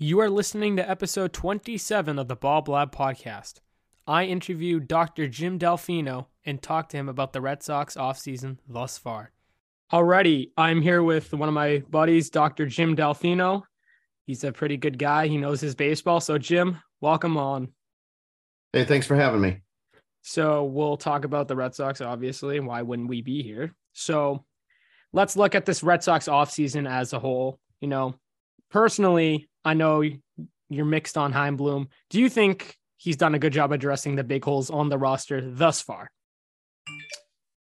You are listening to episode 27 of the Ball Blab podcast. I interviewed Dr. Jim Delfino and talked to him about the Red Sox offseason thus far. Alrighty, I'm here with one of my buddies, Dr. Jim Delfino. He's a pretty good guy. He knows his baseball. So, Jim, welcome on. Hey, thanks for having me. So, we'll talk about the Red Sox, obviously. Why wouldn't we be here? So, let's look at this Red Sox offseason as a whole. You know, personally, I know you're mixed on Chaim Bloom. Do you think he's done a good job addressing the big holes on the roster thus far?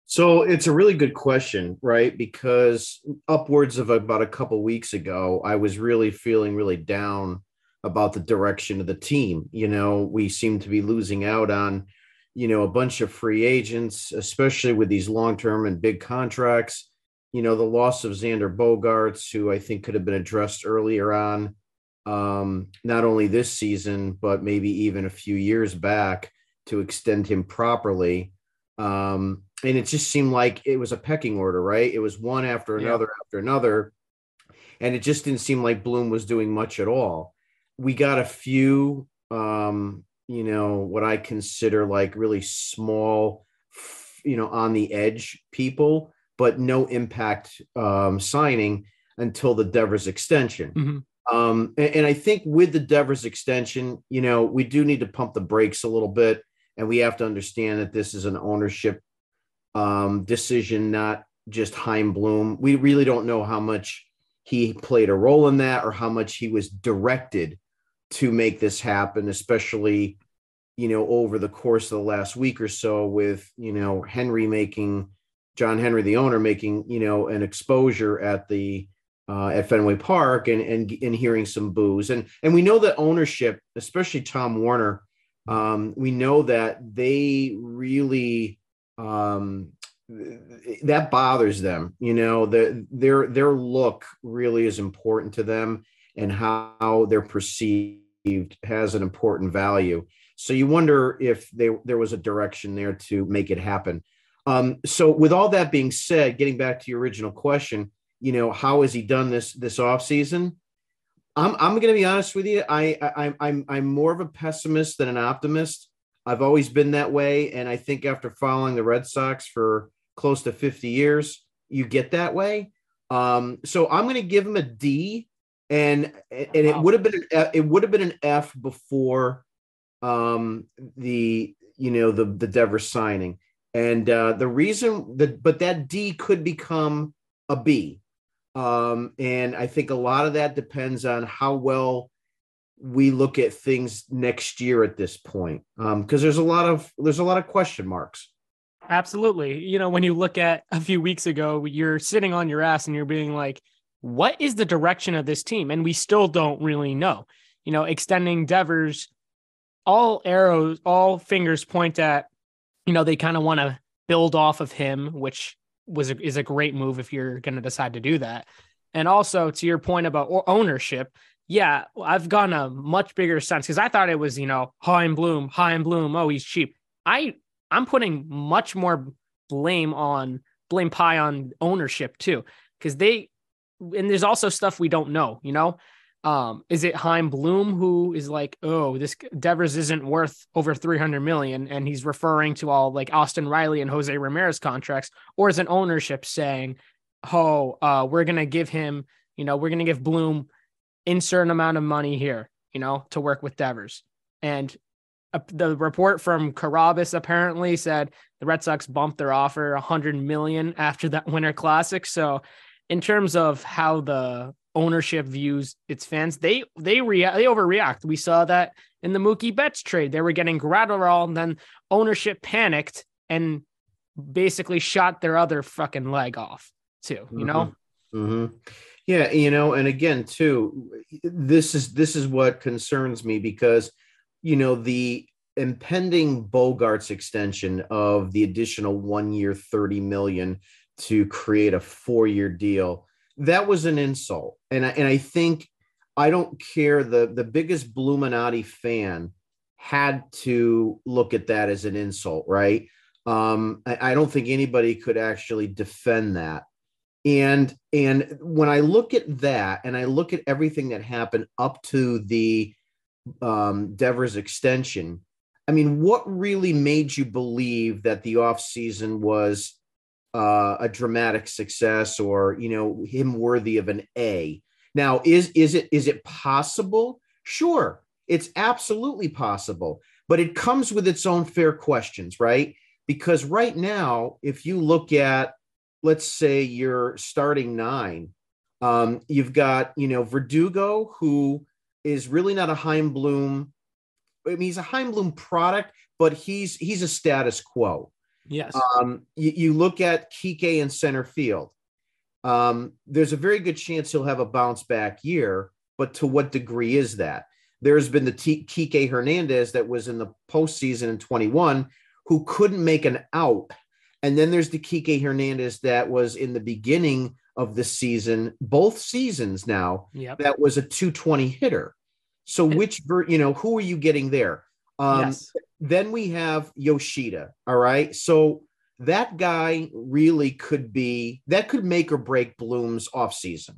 So it's a really good question, right? Because upwards of about a couple weeks ago, I was really feeling really down about the direction of the team. You know, we seem to be losing out on, you know, a bunch of free agents, especially with these long term and big contracts. You know, the loss of Xander Bogaerts, who I think could have been addressed earlier on um, not only this season, but maybe even a few years back to extend him properly. Um, and it just seemed like it was a pecking order, right? It was one after another yeah. after another. And it just didn't seem like Bloom was doing much at all. We got a few, um, you know, what I consider like really small, you know, on the edge people, but no impact um, signing until the Devers extension. Mm-hmm. Um, and, and, I think with the Devers extension, you know, we do need to pump the brakes a little bit, and we have to understand that this is an ownership um, decision, not just Chaim Bloom. We really don't know how much he played a role in that or how much he was directed to make this happen, especially, you know, over the course of the last week or so with, you know, Henry making John Henry, the owner, making, you know, an exposure at the uh, at Fenway Park and, and and hearing some boos and and we know that ownership, especially Tom Werner, um, we know that they really um, that bothers them. You know, the, their their look really is important to them, and how they're perceived has an important value. So you wonder if they, there was a direction there to make it happen. Um, so with all that being said, getting back to your original question you know, how has he done this this off season? I'm I'm going to be honest with you. I, I I'm I'm more of a pessimist than an optimist. I've always been that way, and I think after following the Red Sox for close to 50 years, you get that way. Um, so I'm going to give him a D, and and it would have been an F, it would have been an F before um, the you know the the Devers signing, and uh, the reason that but that D could become a B um, and I think a lot of that depends on how well we look at things next year at this point. Um, because um, there's a lot of there's a lot of question marks. Absolutely. You know, when you look at a few weeks ago, you're sitting on your ass and you're being like, what is the direction of this team? And we still don't really know. You know, extending Devers, all arrows, all fingers point at, you know, they kind of want to build off of him, which was a, is a great move if you're going to decide to do that. And also to your point about ownership, yeah, I've gotten a much bigger sense because I thought it was you know Chaim Bloom, Chaim Bloom. Oh, he's cheap. I I'm putting much more blame on blame pie on ownership too because they and there's also stuff we don't know. You know, um, is it Chaim Bloom who is like, oh, this Devers isn't worth over 300 million, and he's referring to all like Austin Riley and Jose Ramirez contracts, or is an ownership saying, oh, uh, we're gonna give him, you know, we're gonna give Bloom in certain amount of money here, you know, to work with Devers, and uh, the report from Carabas apparently said the Red Sox bumped their offer 100 million after that Winter Classic, so in terms of how the ownership views its fans. They they react they overreact. We saw that in the Mookie Betts trade. They were getting Graterol, and then ownership panicked and basically shot their other fucking leg off too. You know. Mm-hmm. Mm-hmm. Yeah, you know, and again, too, this is this is what concerns me because you know the impending Bogart's extension of the additional one year 30 million to create a four year deal that was an insult. And I, and I think I don't care. The, the biggest Bluminati fan had to look at that as an insult, right? Um, I, I don't think anybody could actually defend that. And and when I look at that and I look at everything that happened up to the um, Devers extension, I mean, what really made you believe that the offseason was uh, a dramatic success or you know him worthy of an A? Now, is is it is it possible? Sure, it's absolutely possible, but it comes with its own fair questions, right? Because right now, if you look at, let's say, your starting nine, um, you've got you know Verdugo, who is really not a Chaim Bloom. I mean, he's a Chaim Bloom product, but he's he's a status quo. Yes. Um, you, you look at Kike in center field. Um, there's a very good chance he'll have a bounce back year, but to what degree is that? There's been the T- Kike Hernandez that was in the postseason in 21 who couldn't make an out. And then there's the Kike Hernandez that was in the beginning of the season, both seasons now, Yep. that was a 220 hitter. So which you know, who are you getting there? Um yes. then we have Yoshida. All right. So that guy really could be that could make or break Bloom's offseason.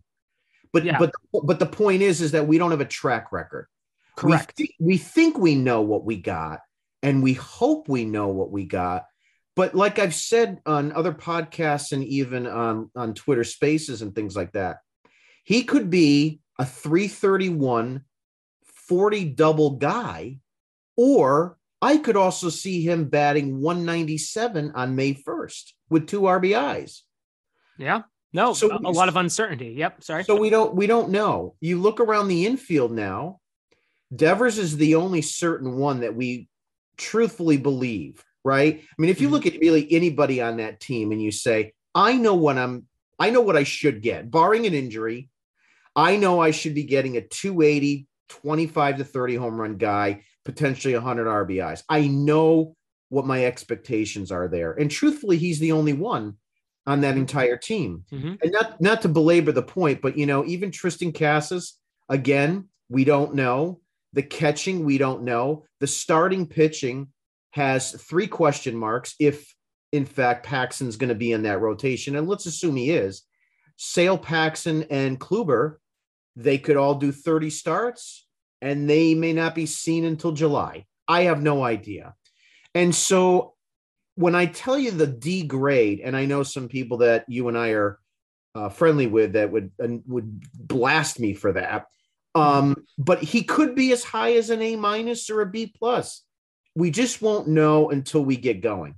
But Yeah. but but the point is is that we don't have a track record. Correct. We, thi- we think we know what we got and we hope we know what we got. But like I've said on other podcasts and even on, on Twitter spaces and things like that, he could be a 331 40 double guy, or I could also see him batting 197 on May 1st with two RBIs. yeah. No, So- a, lot of uncertainty. Yep. Sorry. So we don't we don't know. You look around the infield now. Devers is the only certain one that we truthfully believe, right? I mean, if you Mhm. look at really anybody on that team and you say, I know what I'm I know what I should get, barring an injury. I know I should be getting a 280, 25 to 30 home run guy, potentially 100 RBIs. I know what my expectations are there. And truthfully, he's the only one on that Mhm. entire team Mhm. and not not to belabor the point, but you know, even Triston Casas, again, we don't know. The catching, we don't know. The starting pitching has three question marks if in fact Paxton's going to be in that rotation. And let's assume he is. Sale Paxton and Kluber, they could all do 30 starts and they may not be seen until July. I have no idea. And so when I tell you the D grade, and I know some people that you and I are uh, friendly with that would uh, would blast me for that, um, but he could be as high as an A minus or a B plus. We just won't know until we get going.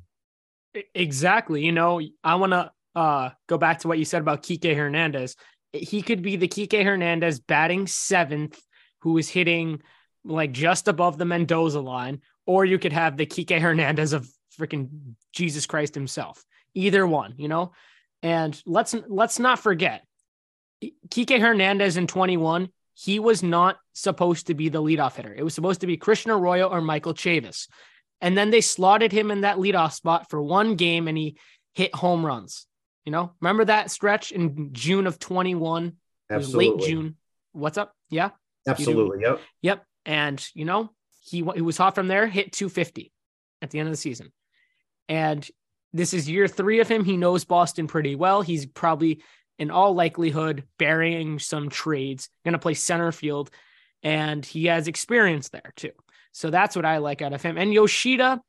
Exactly. You know, I want to uh, go back to what you said about Kike Hernandez. He could be the Kike Hernandez batting seventh, who is hitting like just above the Mendoza line, or you could have the Kike Hernandez of freaking Jesus Christ himself. Either one, you know. And let's let's not forget, Kike Hernandez in 21, he was not supposed to be the leadoff hitter. It was supposed to be Christian Arroyo or Michael Chavis. And then they slotted him in that leadoff spot for one game and he hit home runs. You know, remember that stretch in June of 21? It was late June. What's up? Yeah. Absolutely. Yep. Yep. And, you know, he, he was hot from there, hit 250 at the end of the season. And this is year three of him. He knows Boston pretty well. He's probably, in all likelihood, burying some trades, going to play center field. And he has experience there too. So that's what I like out of him. And Yoshida,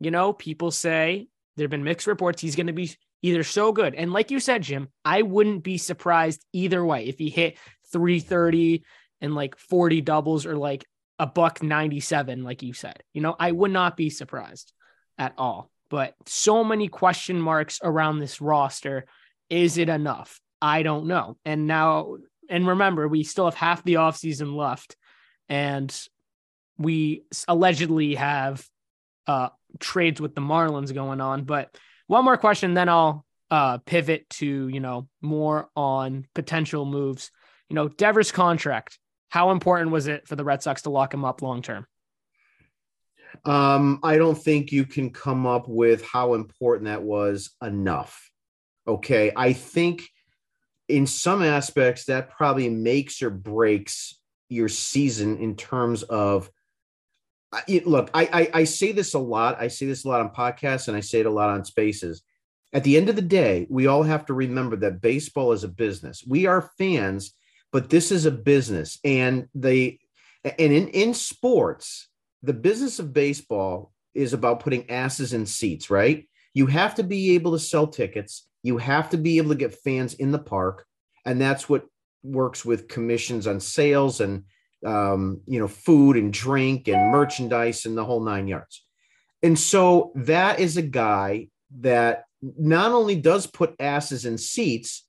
you know, people say there have been mixed reports. He's going to be either so good. And like you said, Jim, I wouldn't be surprised either way if he hit 330 and like 40 doubles or like a buck 97, like you said. You know, I would not be surprised at all. But so many question marks around this roster. Is it enough? I don't know. And now, and remember, we still have half the offseason left. And we allegedly have uh, trades with the Marlins going on. But one more question, then I'll uh, pivot to, you know, more on potential moves. You know, Devers' contract. How important was it for the Red Sox to lock him up long term? Um, I don't think you can come up with how important that was enough. Okay. I think in some aspects that probably makes or breaks your season in terms of it- look, I, I I say this a lot. I say this a lot on podcasts and I say it a lot on spaces. at the end of the day, we all have to remember that baseball is a business. We are fans, but this is a business. And they and in, in sports, the business of baseball is about putting asses in seats, right? You have to be able to sell tickets. You have to be able to get fans in the park. And that's what works with commissions on sales and um, you know, food and drink and merchandise and the whole nine yards. And so that is a guy that not only does put asses in seats,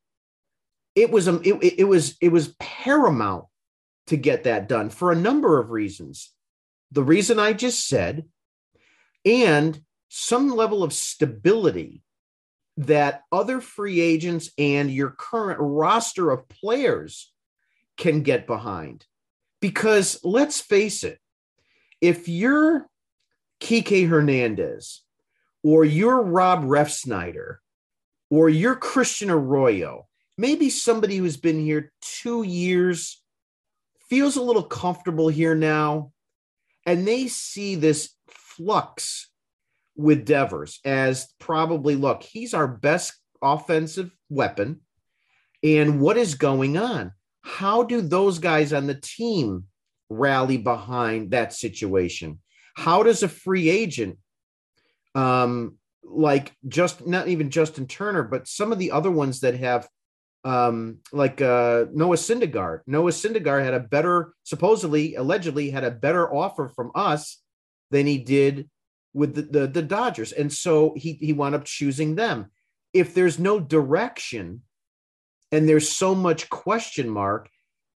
it was um, it, it was it was paramount to get that done for a number of reasons. The reason I just said, and some level of stability that other free agents and your current roster of players can get behind. Because let's face it, if you're Kike Hernandez or you're Rob Refsnyder or you're Christian Arroyo, maybe somebody who's been here two years feels a little comfortable here now, and they see this flux with Devers as probably look, he's our best offensive weapon. And what is going on? How do those guys on the team rally behind that situation? How does a free agent, um, like just not even Justin Turner, but some of the other ones that have, um, like uh, Noah Syndergaard. Noah Syndergaard had a better, supposedly, allegedly, had a better offer from us than he did with the, the, the Dodgers, and so he he wound up choosing them. If there's no direction, and there's so much question mark,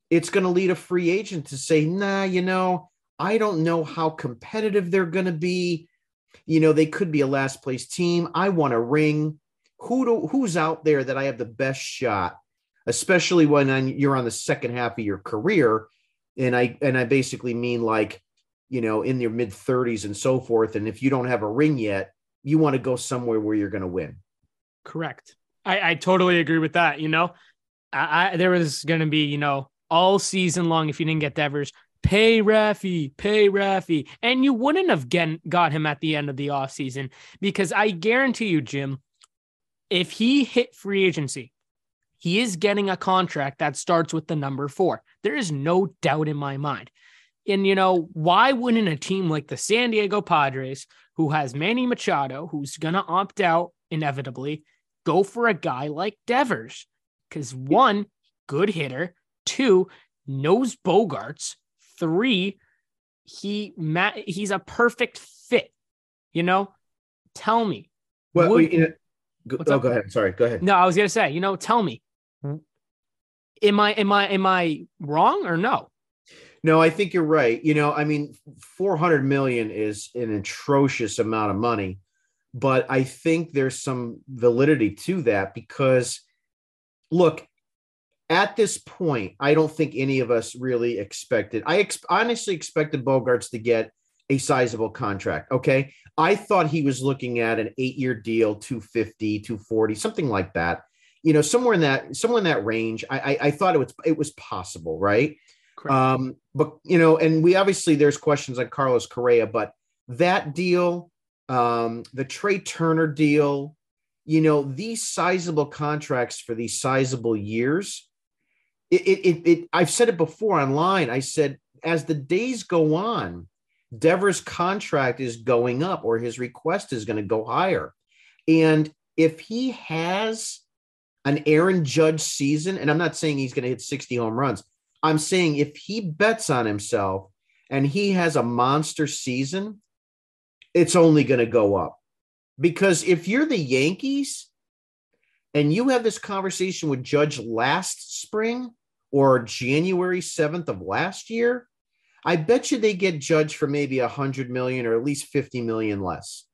it's going to lead a free agent to say, nah, you know, I don't know how competitive they're going to be. You know, they could be a last place team. I want a ring. Who do, who's out there that I have the best shot, especially when I'm, you're on the second half of your career, and I and I basically mean like, you know, in your mid 30s and so forth. And if you don't have a ring yet, you want to go somewhere where you're going to win. Correct. I, I totally agree with that. You know, I, I there was going to be, you know, all season long if you didn't get Devers, pay Raffy, pay Raffy. And you wouldn't have get, got him at the end of the offseason because I guarantee you, Jim, if he hit free agency, he is getting a contract that starts with the number four. There is no doubt in my mind. And, you know, why wouldn't a team like the San Diego Padres, who has Manny Machado, who's going to opt out inevitably, go for a guy like Devers? Because one, good hitter, two, knows Bogaerts. three, he he's a perfect fit. You know, tell me. Well, would, you know, go, oh, go ahead. Sorry, go ahead. No, I was gonna say, you know, tell me. Hmm. Am I am I am I wrong or no? No, I think you're right. You know, I mean, 400 million is an atrocious amount of money, but I think there's some validity to that because look, at this point, I don't think any of us really expected. I ex- honestly expected Bogaerts to get a sizable contract. Okay. I thought he was looking at an eight year deal, 250, 240, something like that. You know, somewhere in that, somewhere in that range. I, I, I thought it was, it was possible. Right. Correct. Um, but you know, and we obviously there's questions on Carlos Correa, but that deal, um, the Trea Turner deal, you know, these sizable contracts for these sizable years, it, it, it, I've said it before online. I said, as the days go on, Devers' contract is going up or his request is going to go higher. And if he has an Aaron Judge season, and I'm not saying he's going to hit 60 home runs, I'm saying if he bets on himself and he has a monster season, it's only going to go up. Because if you're the Yankees and you have this conversation with Judge last spring, or January 7th of last year, I bet you they get judged for maybe a hundred million or at least 50 million less.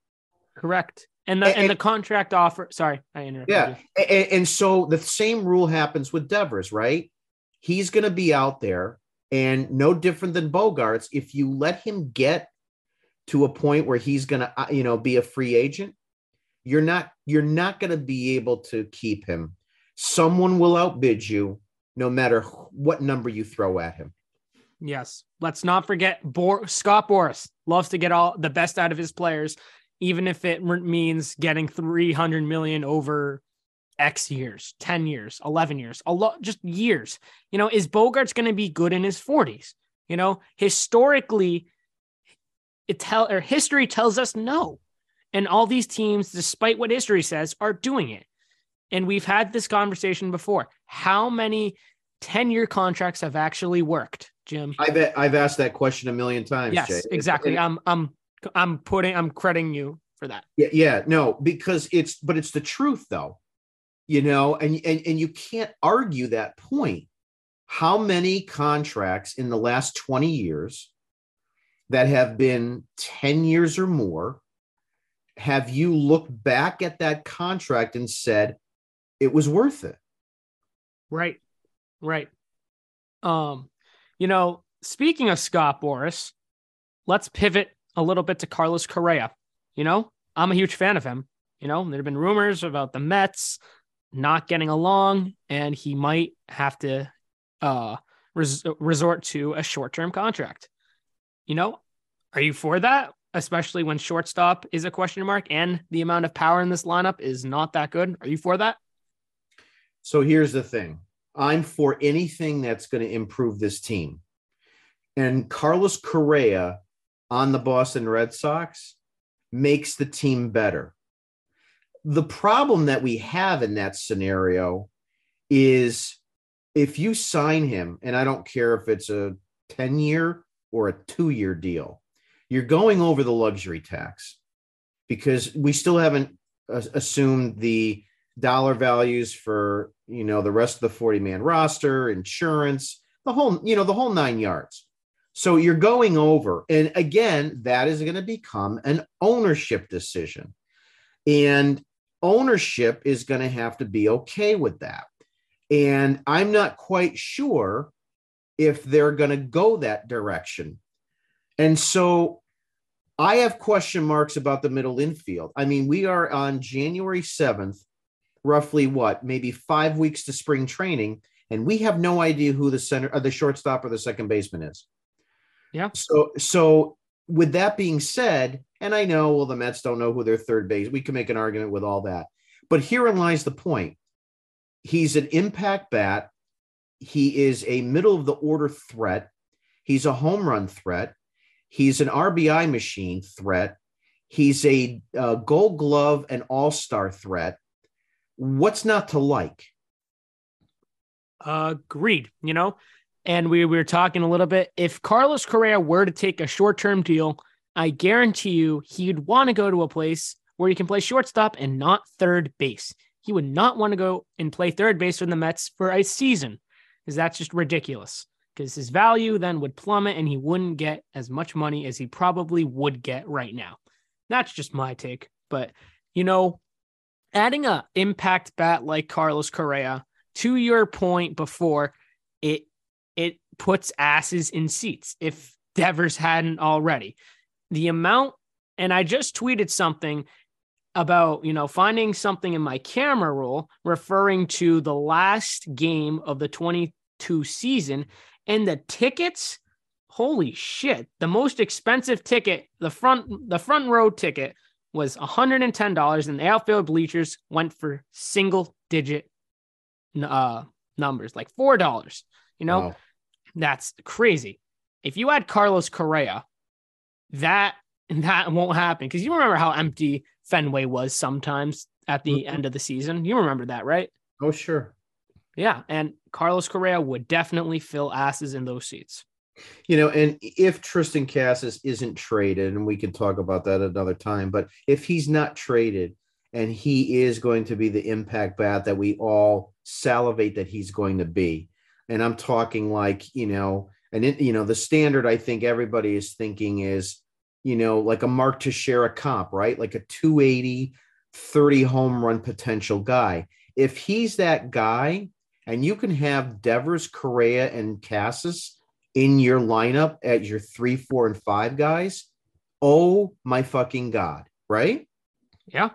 Correct. And the and, and the contract offer. Sorry, I interrupted. Yeah, and, and, so the same rule happens with Devers, right? He's going to be out there, and no different than Bogaerts. If you let him get to a point where he's going to, uh, you know, be a free agent, you're not you're not going to be able to keep him. Someone will outbid you, no matter what number you throw at him. Yes. Let's not forget Bor- Scott Boras loves to get all the best out of his players. even if it means getting 300 million over X years, 10 years, 11 years, a lot, just years. You know, is Bogart's going to be good in his 40s? You know, historically, it tell or history tells us no. And all these teams, despite what history says, are doing it. And we've had this conversation before. How many 10 year contracts have actually worked, Jim? I've, I've asked that question a million times. Yes, Jay. exactly. I'm, I'm, I'm putting, I'm crediting you for that. Yeah, yeah, no, because it's, but it's the truth though, you know, and, and, and you can't argue that point. How many contracts in the last 20 years that have been 10 years or more have you looked back at that contract and said it was worth it? Right. Right. Um, you know, speaking of Scott Boras, let's pivot a little bit to Carlos Correa. You know, I'm a huge fan of him. You know, there have been rumors about the Mets not getting along, and he might have to uh, res- resort to a short term contract. You know, are you for that? Especially when shortstop is a question mark and the amount of power in this lineup is not that good. Are you for that? So here's the thing I'm for anything that's going to improve this team. And Carlos Correa on the Boston Red Sox makes the team better. The problem that we have in that scenario is if you sign him, and I don't care if it's a 10 year or a two year deal, you're going over the luxury tax because we still haven't uh, assumed the dollar values for you know the rest of the 40 man roster insurance the whole you know the whole nine yards. So you're going over and again that is going to become an ownership decision. And ownership is going to have to be okay with that. And i'm not quite sure if they're going to go that direction. And so I have question marks about the middle infield. I mean, we are on January 7th, roughly what, maybe five weeks to spring training, and we have no idea who the center or the shortstop or the second baseman is. Yeah. So, so with that being said, and I know, well, the Mets don't know who their third base. We can make an argument with all that, but herein lies the point. He's an impact bat. He is a middle of the order threat. He's a home run threat. He's an RBI machine threat. He's a, a gold glove and all star threat. What's not to like? Uh, Agreed. You know, and we, we were talking a little bit. If Carlos Correa were to take a short term deal, I guarantee you he'd want to go to a place where he can play shortstop and not third base. He would not want to go and play third base for the Mets for a season, because that's just ridiculous because his value then would plummet and he wouldn't get as much money as he probably would get right now. That's just my take. But, you know, adding a impact bat like Carlos Correa to your point before, it it puts asses in seats if Devers hadn't already. The amount, and I just tweeted something about, you know, finding something in my camera roll referring to the last game of the 22 season and the tickets, holy shit. The most expensive ticket, the front the front row ticket was $110 and the outfield bleachers went for single digit uh numbers, like $4. You know, wow. that's crazy. If you had Carlos Correa, that that won't happen because you remember how empty Fenway was sometimes at the mm-hmm. end of the season. You remember that, right? Oh, sure. Yeah, and Carlos Correa would definitely fill asses in those seats. You know, and if Triston Casas isn't traded, and we can talk about that another time, but if he's not traded and he is going to be the impact bat that we all salivate that he's going to be, and I'm talking like, you know, and it, you know, the standard I think everybody is thinking is, you know, like a Mark Teixeira comp, right? Like a 280, 30 home run potential guy. If he's that guy, and you can have Devers, Correa, and Casas in your lineup at your three, four, and five guys, oh my fucking god, right? Yeah,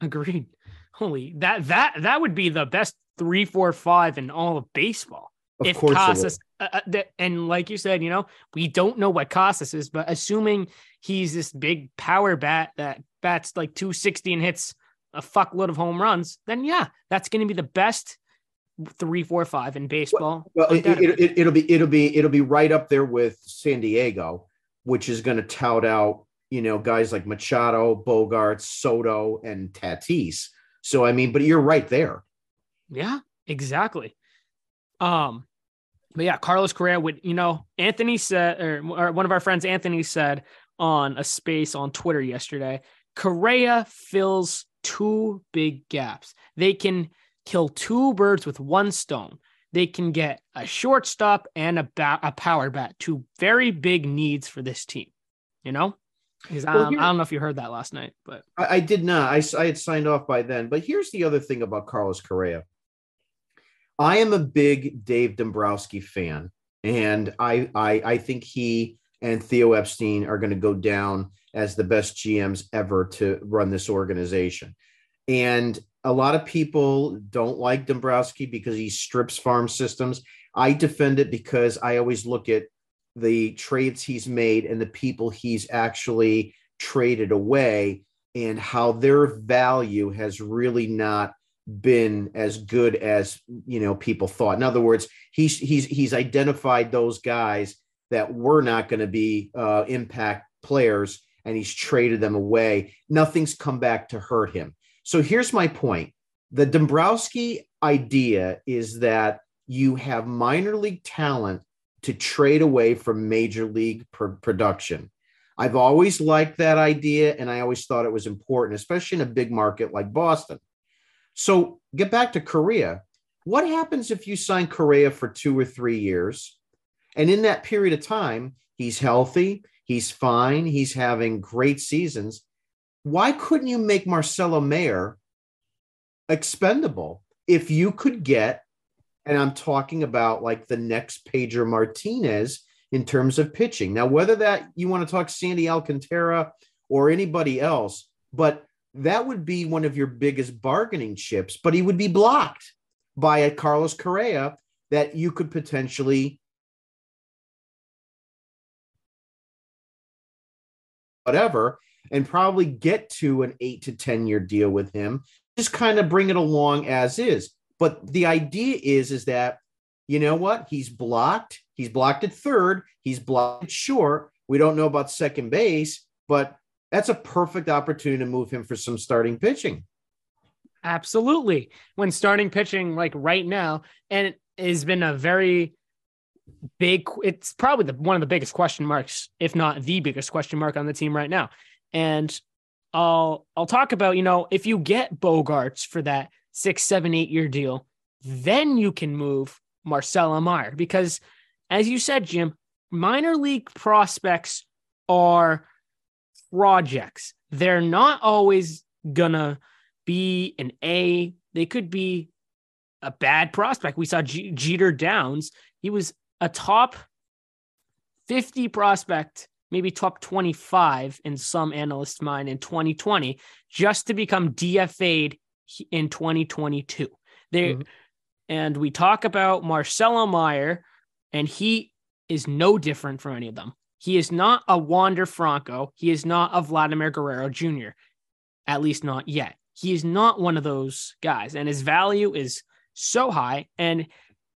agreed. Holy that that that would be the best three, four, five in all of baseball. Of if course Casas, uh, uh, and like you said, you know, we don't know what Casas is, but assuming he's this big power bat that bats like 260 and hits a fuckload of home runs, then yeah, that's going to be the best three, four, five in baseball. Well, it, undoubtedly. it, it, will be it'll be it'll be right up there with San Diego, which is going to tout out you know guys like Machado, Bogaerts, Soto, and Tatis. So I mean, but you're right there. Yeah, exactly. Um, but yeah, Carlos Correa would, you know, Anthony said, or, or one of our friends, Anthony said on a space on Twitter yesterday, Correa fills two big gaps. They can kill two birds with one stone. They can get a shortstop and a bat, a power bat, two very big needs for this team. You know, because Well, um, I don't know if you heard that last night, but I, I did not. I, I had signed off by then. But here's the other thing about Carlos Correa. I am a big Dave Dombrowski fan, and I I, I think he and Theo Epstein are going to go down as the best GMs ever to run this organization. And a lot of people don't like Dombrowski because he strips farm systems. I defend it because I always look at the trades he's made and the people he's actually traded away and how their value has really not been as good as you know people thought. In other words, he's he's he's identified those guys that were not going to be uh, impact players, and he's traded them away. Nothing's come back to hurt him. So here's my point: the Dombrowski idea is that you have minor league talent to trade away from major league pr- production. I've always liked that idea, and I always thought it was important, especially in a big market like Boston. So get back to Correa. What happens if you sign Correa for two or three years? And in that period of time, he's healthy, he's fine, he's having great seasons. Why couldn't you make Marcelo Mayer expendable if you could get, and I'm talking about like the next Pedro Martinez in terms of pitching? Now, whether that you want to talk Sandy Alcantara or anybody else, but that would be one of your biggest bargaining chips, but he would be blocked by a Carlos Correa that you could potentially whatever and probably get to an 8 to 10 year deal with him. Just kind of bring it along as is. But the idea is is that you know what? He's blocked. He's blocked at third. He's blocked short. We don't know about second base but that's a perfect opportunity to move him for some starting pitching. Absolutely. When starting pitching like right now, and it has been a very big, it's probably the one of the biggest question marks, if not the biggest question mark on the team right now. And I'll I'll talk about, you know, if you get Bogaerts for that six, seven, eight year deal, then you can move Marcelo Mayer. Because as you said, Jim, minor league prospects are projects. They're not always gonna be an A. They could be a bad prospect. We saw Jeter Downs. He was a top 50 prospect, maybe top 25 in some analysts' mind in 2020, just to become DFA'd in 2022. They Mhm. and we talk about Marcelo Mayer, and he is no different from any of them. He is not a Wander Franco. He is not a Vladimir Guerrero Jr. At least not yet. He is not one of those guys, and his value is so high. And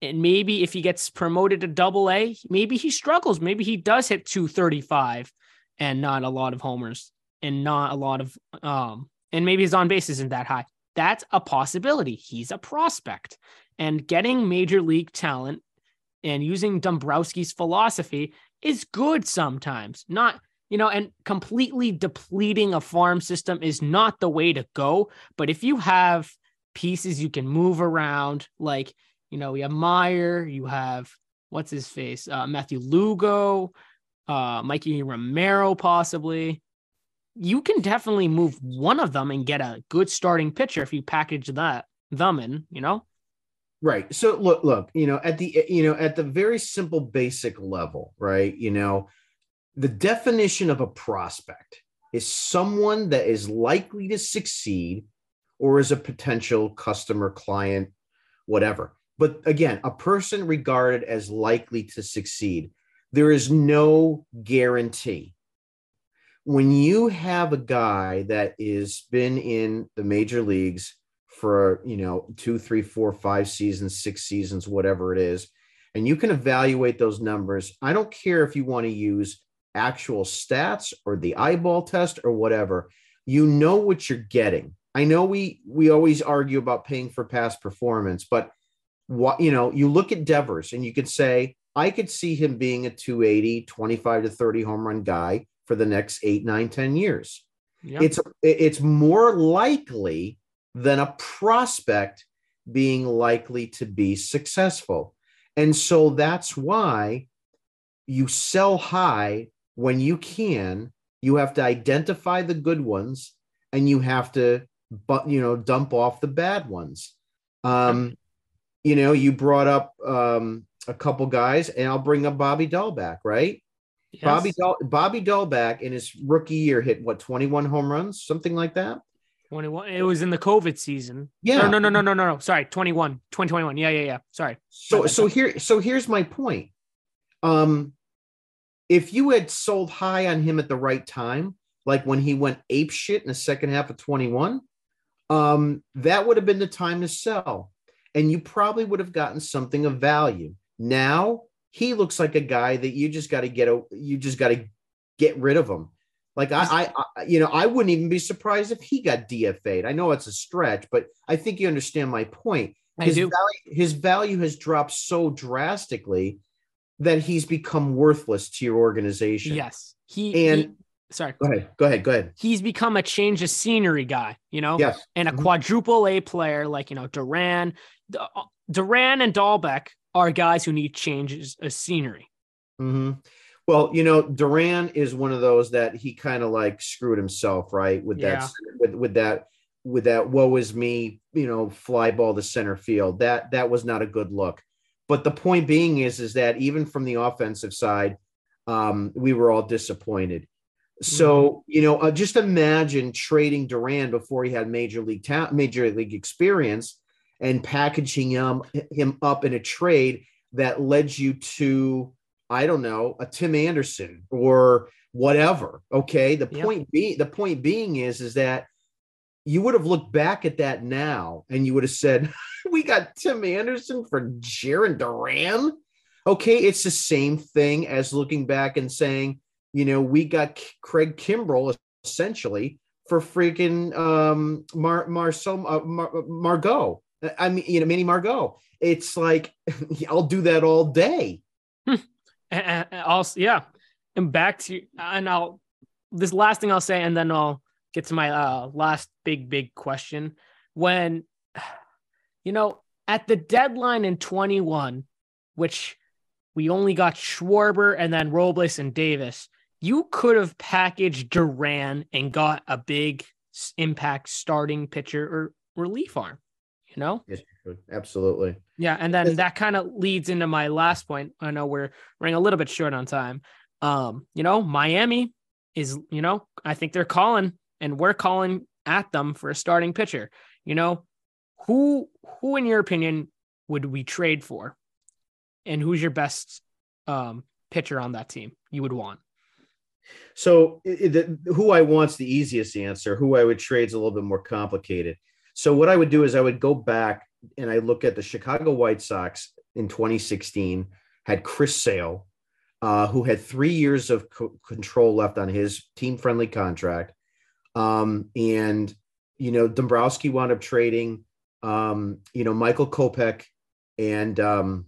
and maybe if he gets promoted to double A, maybe he struggles. Maybe he does hit 235 and not a lot of homers and not a lot of um and maybe his on base isn't that high. That's a possibility. He's a prospect. And getting major league talent and using Dombrowski's philosophy is good sometimes. Not, you know, and completely depleting a farm system is not the way to go. But if you have pieces you can move around, like, you know, we have Mayer, you have what's his face, uh, Matthew Lugo, uh, Mikey Romero, possibly. You can definitely move one of them and get a good starting pitcher if you package that them in, you know? Right. So look, look, you know, at the you know, at the very simple basic level, right? You know, the definition of a prospect is someone that is likely to succeed or is a potential customer, client, whatever. But again, a person regarded as likely to succeed, there is no guarantee. When you have a guy that is been in the major leagues for you know two, three, four, five seasons, six seasons, whatever it is, and you can evaluate those numbers. I don't care if you want to use actual stats or the eyeball test or whatever. You know what you're getting. I know we we always argue about paying for past performance, but what you know, you look at Devers and you could say, I could see him being a 280, 25 to 30 home run guy for the next eight, nine, 10 years. Yep. It's it's more likely than a prospect being likely to be successful. And so that's why you sell high when you can. You have to identify the good ones and you have to but you know dump off the bad ones. Um, you know, you brought up um, a couple guys, and I'll bring up Bobby Dalbec, right? Yes. Bobby Dal- Bobby Dalbec in his rookie year hit what 21 home runs, something like that. 21. It was in the COVID season. Yeah. Or no, no, no, no, no, no. Sorry, 21. 2021. Yeah, yeah, yeah. Sorry. So so here so here's my point. Um if you had sold high on him at the right time, like when he went ape shit in the second half of 21, um, that would have been the time to sell and you probably would have gotten something of value. Now he looks like a guy that you just got to get a, you just got to get rid of him. Like I, I, you know, I wouldn't even be surprised if he got DFA'd. I know it's a stretch, but I think you understand my point. His value, his value has dropped so drastically that he's become worthless to your organization. Yes, he and sorry. Go ahead. Go ahead. Go ahead. He's become a change of scenery guy, you know? Yes. And a mm-hmm. quadruple A player like, you know, Duran, uh, Duran and Dalbec are guys who need changes of scenery. Mm-hmm. Well, you know, Duran is one of those that he kind of like screwed himself, right? With that, yeah. with, with that, with that, woe is me, you know, fly ball to center field. That that was not a good look. But the point being is, is that even from the offensive side, um, we were all disappointed. So mm-hmm. you know, uh, just imagine trading Duran before he had major league ta- major league experience and packaging him, him up in a trade that led you to, I don't know, a Tim Anderson or whatever. Okay. The point being, the point being is, is that you would have looked back at that now and you would have said, we got Tim Anderson for Jarren Duran. Okay. It's the same thing as looking back and saying, you know, we got Craig Kimbrel essentially for freaking um, Mar- Marcel uh, Mar- Margot. I mean, you know, Manny Margot. It's like I'll do that all day. and, also, yeah, and back to and I'll this last thing I'll say, and then I'll get to my uh, last big big question. When you know at the deadline in 21, which we only got Schwarber and then Robles and Davis, you could have packaged Duran and got a big impact starting pitcher or relief arm you know? Yes, absolutely. Yeah. And then that kind of leads into my last point. I know we're running a little bit short on time. Um, you know, Miami is, you know, I think they're calling and we're calling at them for a starting pitcher. You know, who who in your opinion would we trade for? And who's your best um pitcher on that team you would want? So, it, who I want's the easiest answer. Who I would trade is a little bit more complicated. So what I would do is I would go back and I look at the Chicago White Sox in 2016 had Chris Sale, uh, who had three years of co- control left on his team-friendly contract, um, and you know Dombrowski wound up trading, um, you know Michael Kopech and um,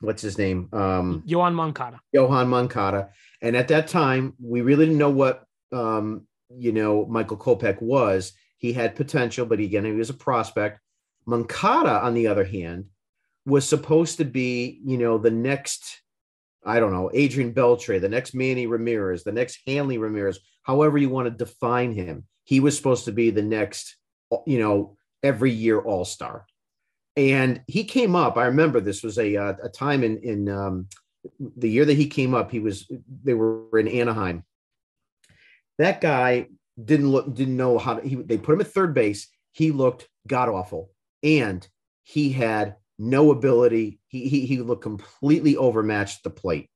what's his name, um, Yoan Moncada. Yoan Moncada, and at that time we really didn't know what um, you know Michael Kopech was he had potential, but again, he was a prospect. Moncada, on the other hand, was supposed to be, you know, the next, I don't know, Adrian Beltre, the next Manny Ramirez, the next Hanley Ramirez, however you want to define him. He was supposed to be the next, you know, every year All Star. And he came up. I remember this was a uh, a time in in um, the year that he came up. He was they were in Anaheim. That guy didn't look didn't know how to, he they put him at third base. He looked god awful, and he had no ability. He he, he looked completely overmatched the plate.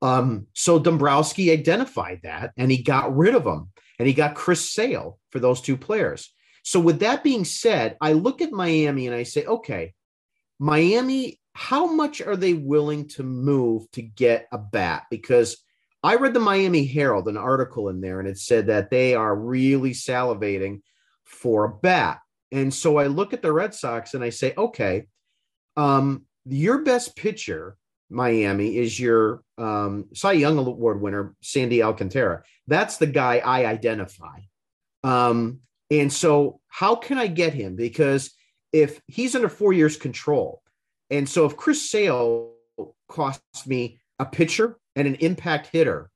Um, so Dombrowski identified that and he got rid of him and he got Chris Sale for those two players. So with that being said, I look at Miami and I say, okay, Miami, how much are they willing to move to get a bat? Because I read the Miami Herald, an article in there, and it said that they are really salivating for a bat. And so I look at the Red Sox and I say, okay, um, your best pitcher, Miami, is your um, Cy Young Award winner, Sandy Alcantara. That's the guy I identify. Um, and so, how can I get him? Because if he's under four years control, and so if Chris Sale costs me a pitcher and an impact hitter,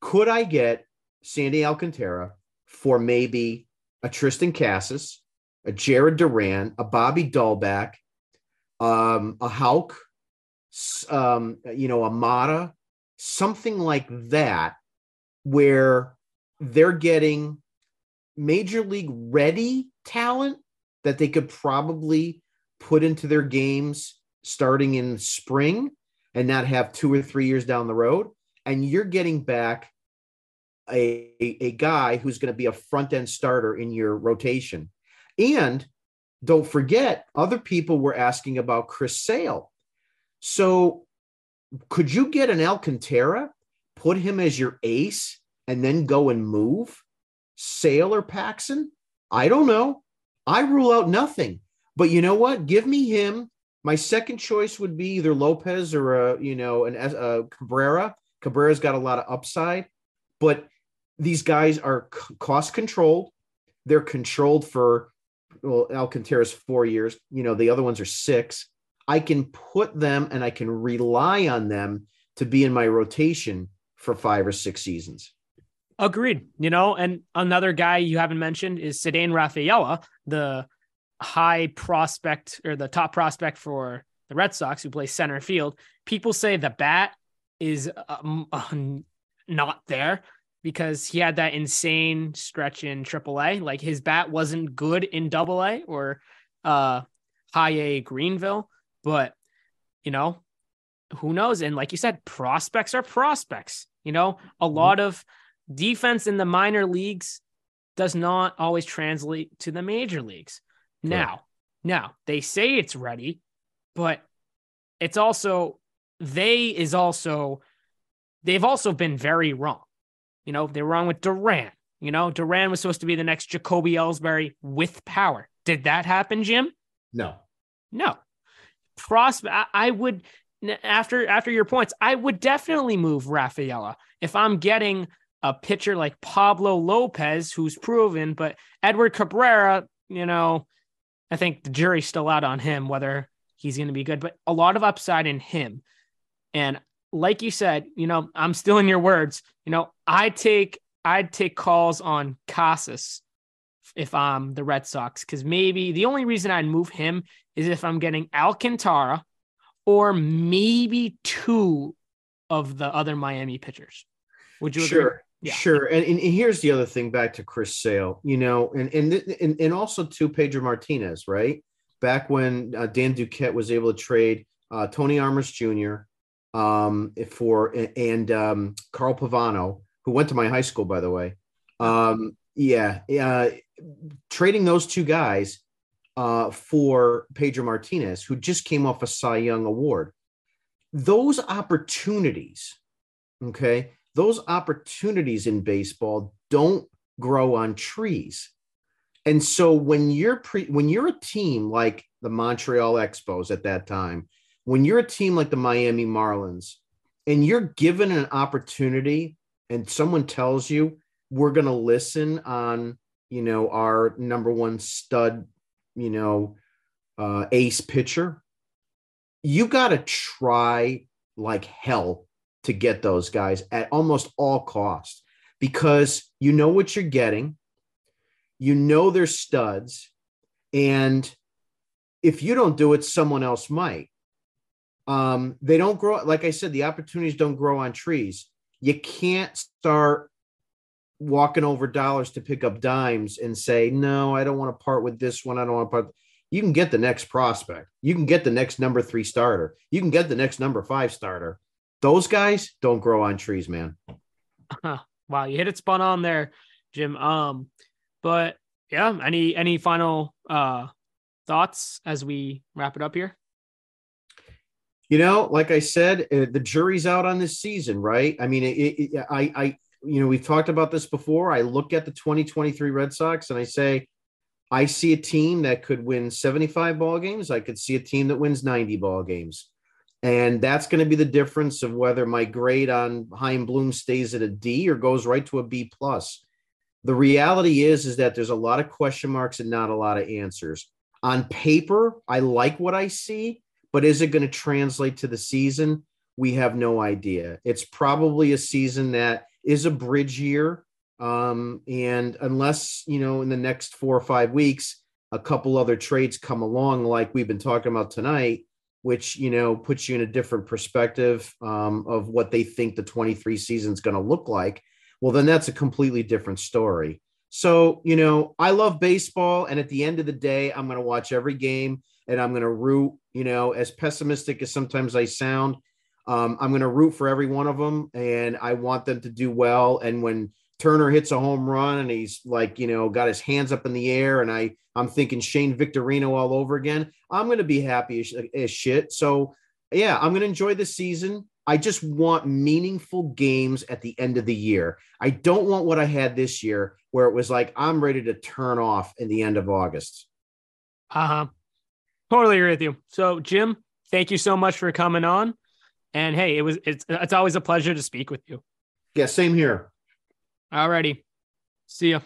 could I get Sandy Alcantara for maybe a Triston Casas, a Jarren Duran, a Bobby Dalbec, um, a Houck, um, you know, a Mata, something like that, where they're getting major league ready talent that they could probably put into their games starting in spring and not have two or three years down the road. And you're getting back a, a guy who's going to be a front end starter in your rotation. And don't forget, other people were asking about Chris Sale. So could you get an Alcantara, put him as your ace, and then go and move Sale or Paxton? I don't know. I rule out nothing. But you know what? Give me him. My second choice would be either Lopez or a, uh, you know, an a Cabrera. Cabrera's got a lot of upside, but these guys are cost controlled. They're controlled for well, Alcantara's four years. You know, the other ones are six. I can put them and I can rely on them to be in my rotation for five or six seasons. Agreed. You know, and another guy you haven't mentioned is Ceddanne Rafaela, the high prospect or the top prospect for the Red Sox who plays center field. People say the bat is um, um, not there because he had that insane stretch in AAA. Like his bat wasn't good in Double A or uh, High A Greenville, but you know, who knows? And like you said, prospects are prospects. You know, a mm-hmm. lot of defense in the minor leagues does not always translate to the major leagues. Now, now they say it's ready, but it's also they is also they've also been very wrong. You know, they're wrong with Duran. You know, Duran was supposed to be the next Jacoby Ellsbury with power. Did that happen, Jim? No. No. Prospect I, I would after after your points, I would definitely move Rafaela if I'm getting a pitcher like Pablo Lopez, who's proven, but Edward Cabrera, you know, I think the jury's still out on him whether he's going to be good, but a lot of upside in him. And like you said, you know, I'm still in your words. You know, I take I'd take calls on Casas if I'm the Red Sox because maybe the only reason I'd move him is if I'm getting Alcantara or maybe two of the other Miami pitchers. Would you sure. Yeah. Sure. And, and, here's the other thing back to Chris Sale, you know, and and and, and also to Pedro Martinez, right? Back when uh, Dan Duquette was able to trade uh, Tony Armas Jr. Um, for and um, Carl Pavano, who went to my high school, by the way. Um, yeah, uh, trading those two guys uh, for Pedro Martinez, who just came off a Cy Young award. Those opportunities, okay, those opportunities in baseball don't grow on trees. And so when you're pre, when you're a team like the Montreal Expos at that time, when you're a team like the Miami Marlins, and you're given an opportunity, and someone tells you we're going to listen on you know our number one stud, you know, uh, ace pitcher, you got to try like hell to get those guys at almost all costs because you know what you're getting, you know they're studs, and if you don't do it, someone else might. Um, they don't grow, like I said, the opportunities don't grow on trees. You can't start walking over dollars to pick up dimes and say, no, I don't want to part with this one. I don't want to part. you can get the next prospect. You can get the next number three starter. You can get the next number five starter. Those guys don't grow on trees, man. wow, you hit it spot on there, Jim. Um, but yeah, any any final uh thoughts as we wrap it up here? You know, like I said, uh, the jury's out on this season, right? I mean, it, it, I, I, you know, we've talked about this before. I look at the 2023 Red Sox and I say, I see a team that could win 75 ball games. I could see a team that wins 90 ball games. And that's going to be the difference of whether my grade on Chaim Bloom stays at a D or goes right to a B plus. The reality is, is that there's a lot of question marks and not a lot of answers. On paper, I like what I see, but is it going to translate to the season? We have no idea. It's probably a season that is a bridge year. Um, and unless, you know, in the next four or five weeks, a couple other trades come along, like we've been talking about tonight, which you know puts you in a different perspective um, of what they think the 23 season is going to look like well then that's a completely different story. So you know i love baseball and at the end of the day i'm going to watch every game and i'm going to root you know as pessimistic as sometimes i sound um, i'm going to root for every one of them and i want them to do well and when Turner hits a home run and he's like, you know, got his hands up in the air, and I I'm thinking Shane Victorino all over again. I'm going to be happy as, as shit. So yeah, I'm going to enjoy the season. I just want meaningful games at the end of the year. I don't want what I had this year, where it was like I'm ready to turn off in the end of August. Uh huh. Totally agree with you. So Jim, thank you so much for coming on. And hey, it was it's it's always a pleasure to speak with you. Yeah, same here. Alrighty. See ya.